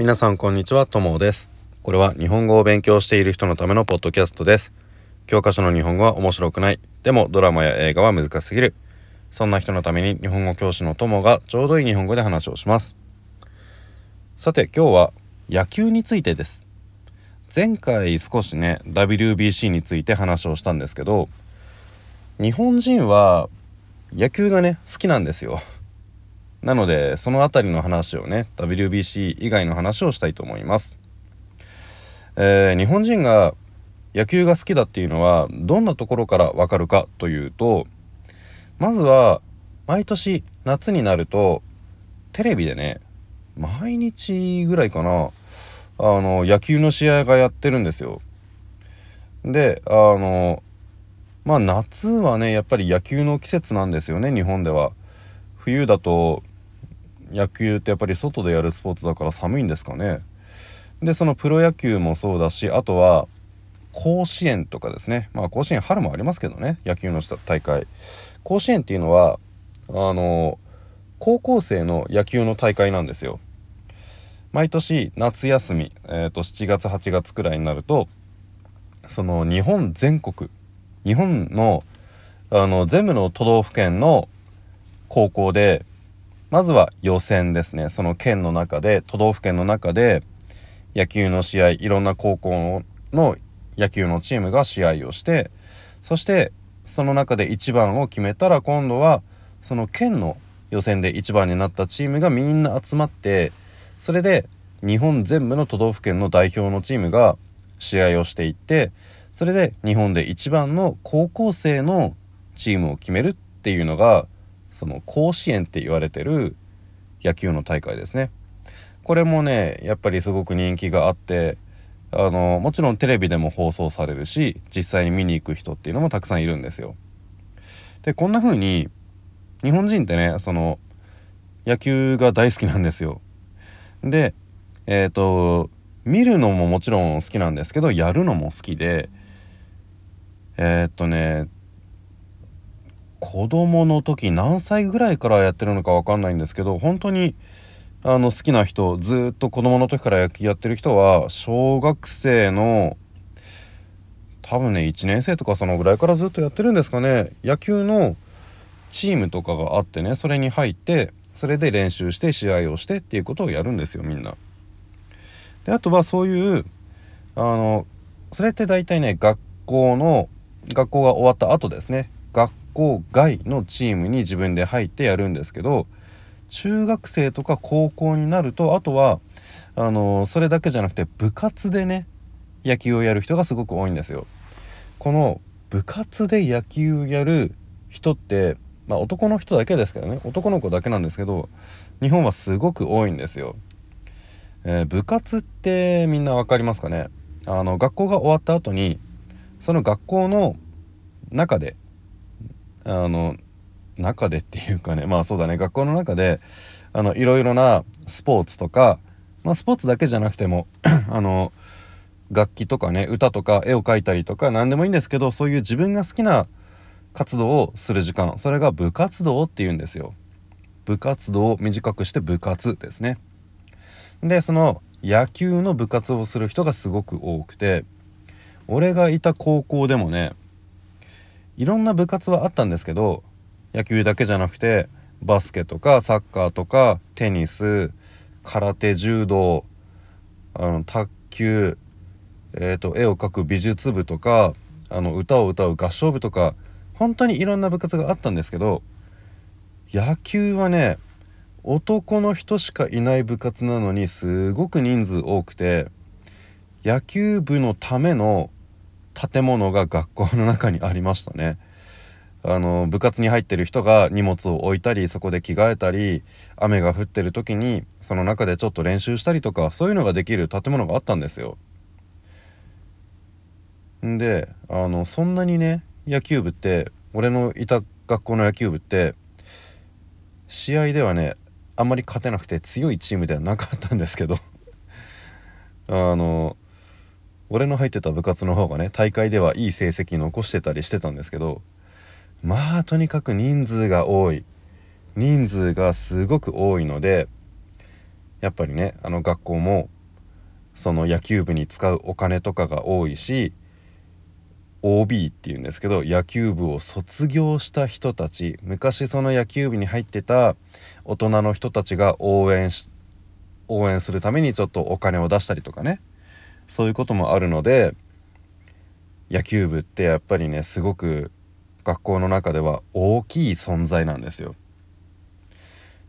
皆さんこんにちは、ともです。これは日本語を勉強している人のためのポッドキャストです。教科書の日本語は面白くない。でもドラマや映画は難しすぎる。そんな人のために日本語教師のともがちょうどいい日本語で話をします。さて今日は野球についてです。前回少しね WBC について話をしたんですけど日本人は野球がね好きなんですよ。なのでその辺りの話をね WBC 以外の話をしたいと思います、えー日本人が野球が好きだっていうのはどんなところからわかるかというとまずは毎年夏になるとテレビでね毎日ぐらいかなあの野球の試合がやってるんですよ。であのまあ夏はねやっぱり野球の季節なんですよね日本では。冬だと野球ってやっぱり外でやるスポーツだから寒いんですかね。でそのプロ野球もそうだしあとは甲子園とかですね。まあ甲子園春もありますけどね。野球のした大会。甲子園っていうのはあの高校生の野球の大会なんですよ。毎年夏休み、えー、と7月8月くらいになるとその日本全国日本のあの全部の都道府県の高校でまずは予選ですね。その県の中で都道府県の中で野球の試合いろんな高校の野球のチームが試合をしてそしてその中で1番を決めたら今度はその県の予選で1番になったチームがみんな集まってそれで日本全部の都道府県の代表のチームが試合をしていってそれで日本で一番の高校生のチームを決めるっていうのがその甲子園って言われてる野球の大会ですね。これもねやっぱりすごく人気があってあのもちろんテレビでも放送されるし実際に見に行く人っていうのもたくさんいるんですよ。でこんな風に日本人ってねその野球が大好きなんですよ。でえっ、と見るのももちろん好きなんですけどやるのも好きでえっとね子供の時何歳ぐらいからやってるのか分かんないんですけど本当にあの好きな人ずっと子供の時から野球やってる人は小学生の多分ね1年生とかそのぐらいからずっとやってるんですかね野球のチームとかがあってねそれに入ってそれで練習して試合をしてっていうことをやるんですよみんな。であとはそういうあのそれって大体ね学校の学校が終わった後ですね学校外のチームに自分で入ってやるんですけど中学生とか高校になるとあとはあのそれだけじゃなくて部活でね野球をやる人がすごく多いんですよ。この部活で野球をやる人ってまあ男の人だけですけどね男の子だけなんですけど日本はすごく多いんですよ。えー部活ってみんな分かりますかね？あの学校が終わった後にその学校の中であの中でっていうかねまあそうだね学校の中であのいろいろなスポーツとか、まあ、スポーツだけじゃなくても あの楽器とかね歌とか絵を描いたりとか何でもいいんですけどそういう自分が好きな活動をする時間それが部活動っていうんですよ。部活動を短くして部活ですね。でその野球の部活をする人がすごく多くて俺がいた高校でもねいろんな部活はあったんですけど野球だけじゃなくてバスケとかサッカーとかテニス空手柔道あの卓球、えー、と絵を描く美術部とかあの歌を歌う合唱部とか本当にいろんな部活があったんですけど野球はね男の人しかいない部活なのにすごく人数多くて野球部のための建物が学校の中にありましたね。あの部活に入ってる人が荷物を置いたりそこで着替えたり雨が降ってる時にその中でちょっと練習したりとかそういうのができる建物があったんですよ。んであのそんなにね野球部って俺のいた学校の野球部って試合ではねあんまり勝てなくて強いチームではなかったんですけどあの俺の入ってた部活の方がね大会ではいい成績残してたりしてたんですけどまあとにかく人数が多い。人数がすごく多いのでやっぱりねあの学校もその野球部に使うお金とかが多いし OB っていうんですけど野球部を卒業した人たち昔その野球部に入ってた大人の人たちが応援し応援するためにちょっとお金を出したりとかね。そういうこともあるので野球部ってやっぱりねすごく学校の中では大きい存在なんですよ。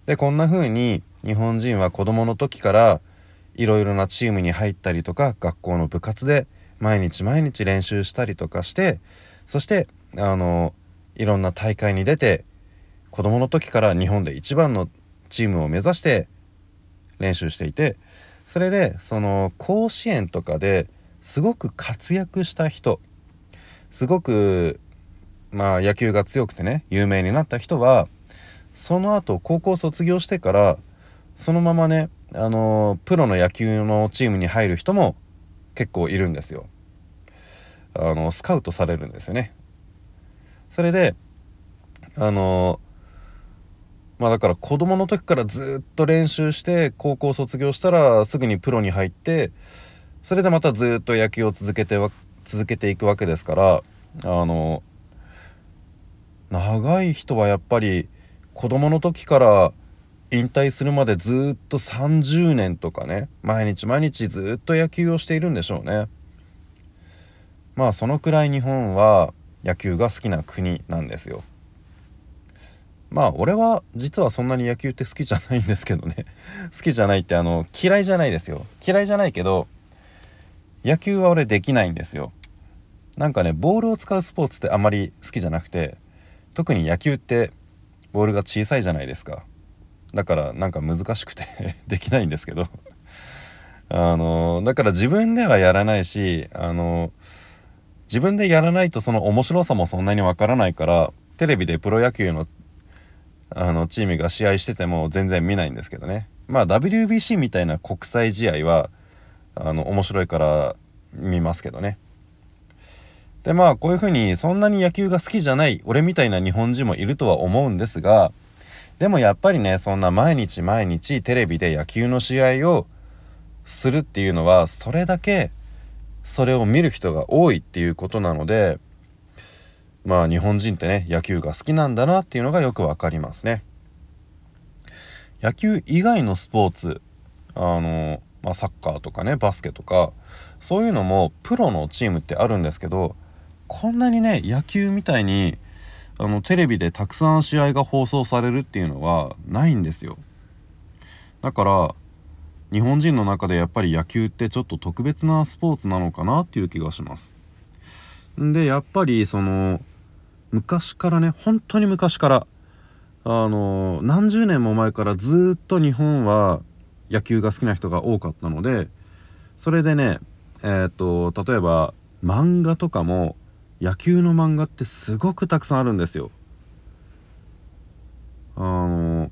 でこんな風に日本人は子どもの時からいろいろなチームに入ったりとか学校の部活で毎日毎日練習したりとかしてそしてあのいろんな大会に出て子どもの時から日本で一番のチームを目指して練習していてそれでその甲子園とかですごく活躍した人すごくまあ野球が強くてね有名になった人はその後高校卒業してからそのままねあのプロの野球のチームに入る人も結構いるんですよ。あのスカウトされるんですよね。それであのまあだから子供の時からずっと練習して高校卒業したらすぐにプロに入ってそれでまたずっと野球を続けて続けていくわけですからあの長い人はやっぱり子供の時から引退するまでずっと30年とかね毎日毎日ずっと野球をしているんでしょうね。まあそのくらい日本は野球が好きな国なんですよ。まあ俺は実はそんなに野球って好きじゃないんですけどね。好きじゃないってあの嫌いじゃないですよ。嫌いじゃないけど野球は俺できないんですよ。なんかねボールを使うスポーツってあんまり好きじゃなくて特に野球ってボールが小さいじゃないですか。だからなんか難しくて できないんですけど。あのだから自分ではやらないしあの自分でやらないとその面白さもそんなにわからないからテレビでプロ野球のあのチームが試合してても全然見ないんですけどね。まあ WBC みたいな国際試合はあの面白いから見ますけどね。でまあこういうふうにそんなに野球が好きじゃない俺みたいな日本人もいるとは思うんですがでもやっぱりねそんな毎日毎日テレビで野球の試合をするっていうのはそれだけそれを見る人が多いっていうことなのでまあ日本人ってね野球が好きなんだなっていうのがよくわかりますね。野球以外のスポーツあの、まあ、サッカーとかねバスケとかそういうのもプロのチームってあるんですけどこんなにね野球みたいにあのテレビでたくさん試合が放送されるっていうのはないんですよだから日本人の中でやっぱり野球ってちょっと特別なスポーツなのかなっていう気がしますでやっぱりその昔からね本当に昔からあの何十年も前からずっと日本は野球が好きな人が多かったのでそれでねえっ、ー、と例えば漫画とかも野球の漫画ってすごくたくさんあるんですよ。あの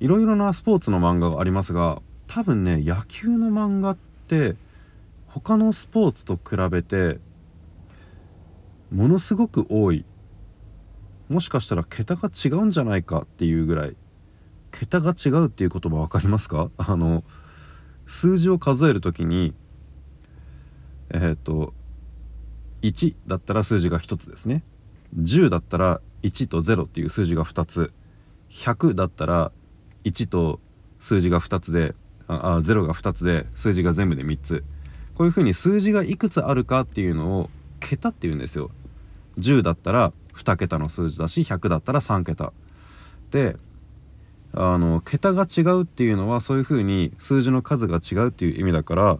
いろいろなスポーツの漫画がありますが多分ね野球の漫画って他のスポーツと比べてものすごく多い。もしかしたら桁が違うんじゃないかっていうぐらい桁が違うっていう言葉分かりますか？あの数字を数える時にえっ、ー、と1だったら数字が1つですね。10だったら1と0っていう数字が2つ。100だったら1と数字が2つでああ0が2つで数字が全部で3つ。こういうふうに数字がいくつあるかっていうのを桁っていうんですよ。10だったら2桁の数字だし100だったら3桁。であの桁が違うっていうのはそういうふうに数字の数が違うっていう意味だから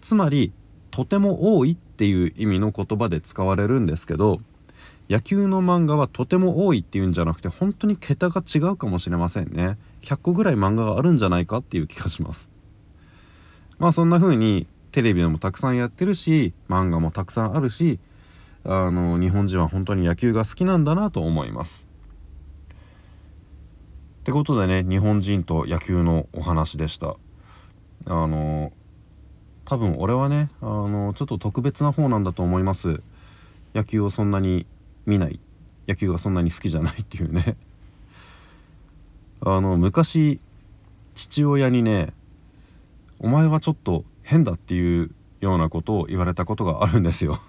つまりとても多いっていう意味の言葉で使われるんですけど野球の漫画はとても多いっていうんじゃなくて本当に桁が違うかもしれませんね。100個ぐらい漫画があるんじゃないかっていう気がします。まあそんな風にテレビでもたくさんやってるし漫画もたくさんあるしあの日本人は本当に野球が好きなんだなと思います。ってことでね日本人と野球のお話でした。あの多分俺はねあのちょっと特別な方なんだと思います。野球をそんなに見ない。野球がそんなに好きじゃないっていうね。あの昔父親にね「お前はちょっと変だ」っていうようなことを言われたことがあるんですよ。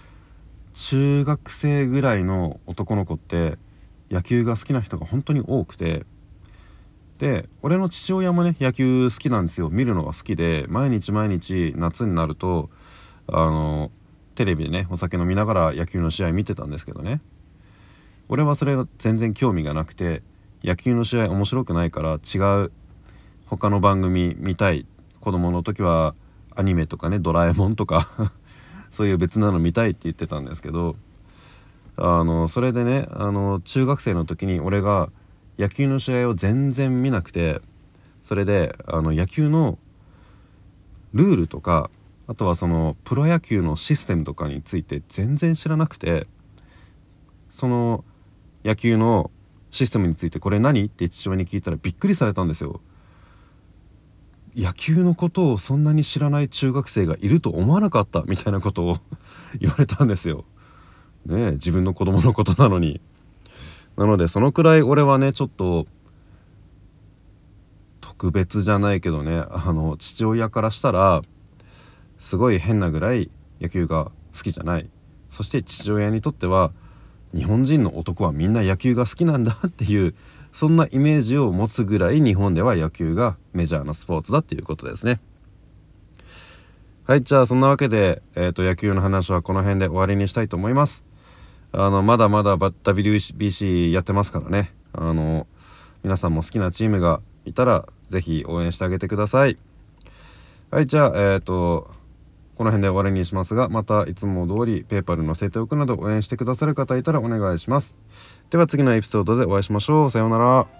中学生ぐらいの男の子って野球が好きな人が本当に多くて。で俺の父親もね野球好きなんですよ。見るのが好きで毎日毎日夏になるとあのテレビでねお酒飲みながら野球の試合見てたんですけどね。俺はそれが全然興味がなくて野球の試合面白くないから違う他の番組見たい子供の時はアニメとかねドラえもんとか そういう別なの見たいって言ってたんですけどあのそれでねあの中学生の時に俺が野球の試合を全然見なくてそれであの野球のルールとかあとはそのプロ野球のシステムとかについて全然知らなくてその野球のシステムについてこれ何？って父親に聞いたらびっくりされたんですよ。野球のことをそんなに知らない中学生がいると思わなかったみたいなことを 言われたんですよ。ね自分の子供のことなのに。なのでそのくらい俺はねちょっと特別じゃないけどねあの父親からしたらすごい変なぐらい野球が好きじゃないそして父親にとっては日本人の男はみんな野球が好きなんだっていうそんなイメージを持つぐらい日本では野球がメジャーなスポーツだっていうことですね。はいじゃあそんなわけで、えーと、野球の話はこの辺で終わりにしたいと思います。あのまだまだ WBC やってますからねあの皆さんも好きなチームがいたら是非応援してあげてくださいはいじゃあえっ、ー、とこの辺で終わりにしますがまたいつも通りペーパル載せておくなど応援してくださる方いたらお願いします。では次のエピソードでお会いしましょう。さようなら。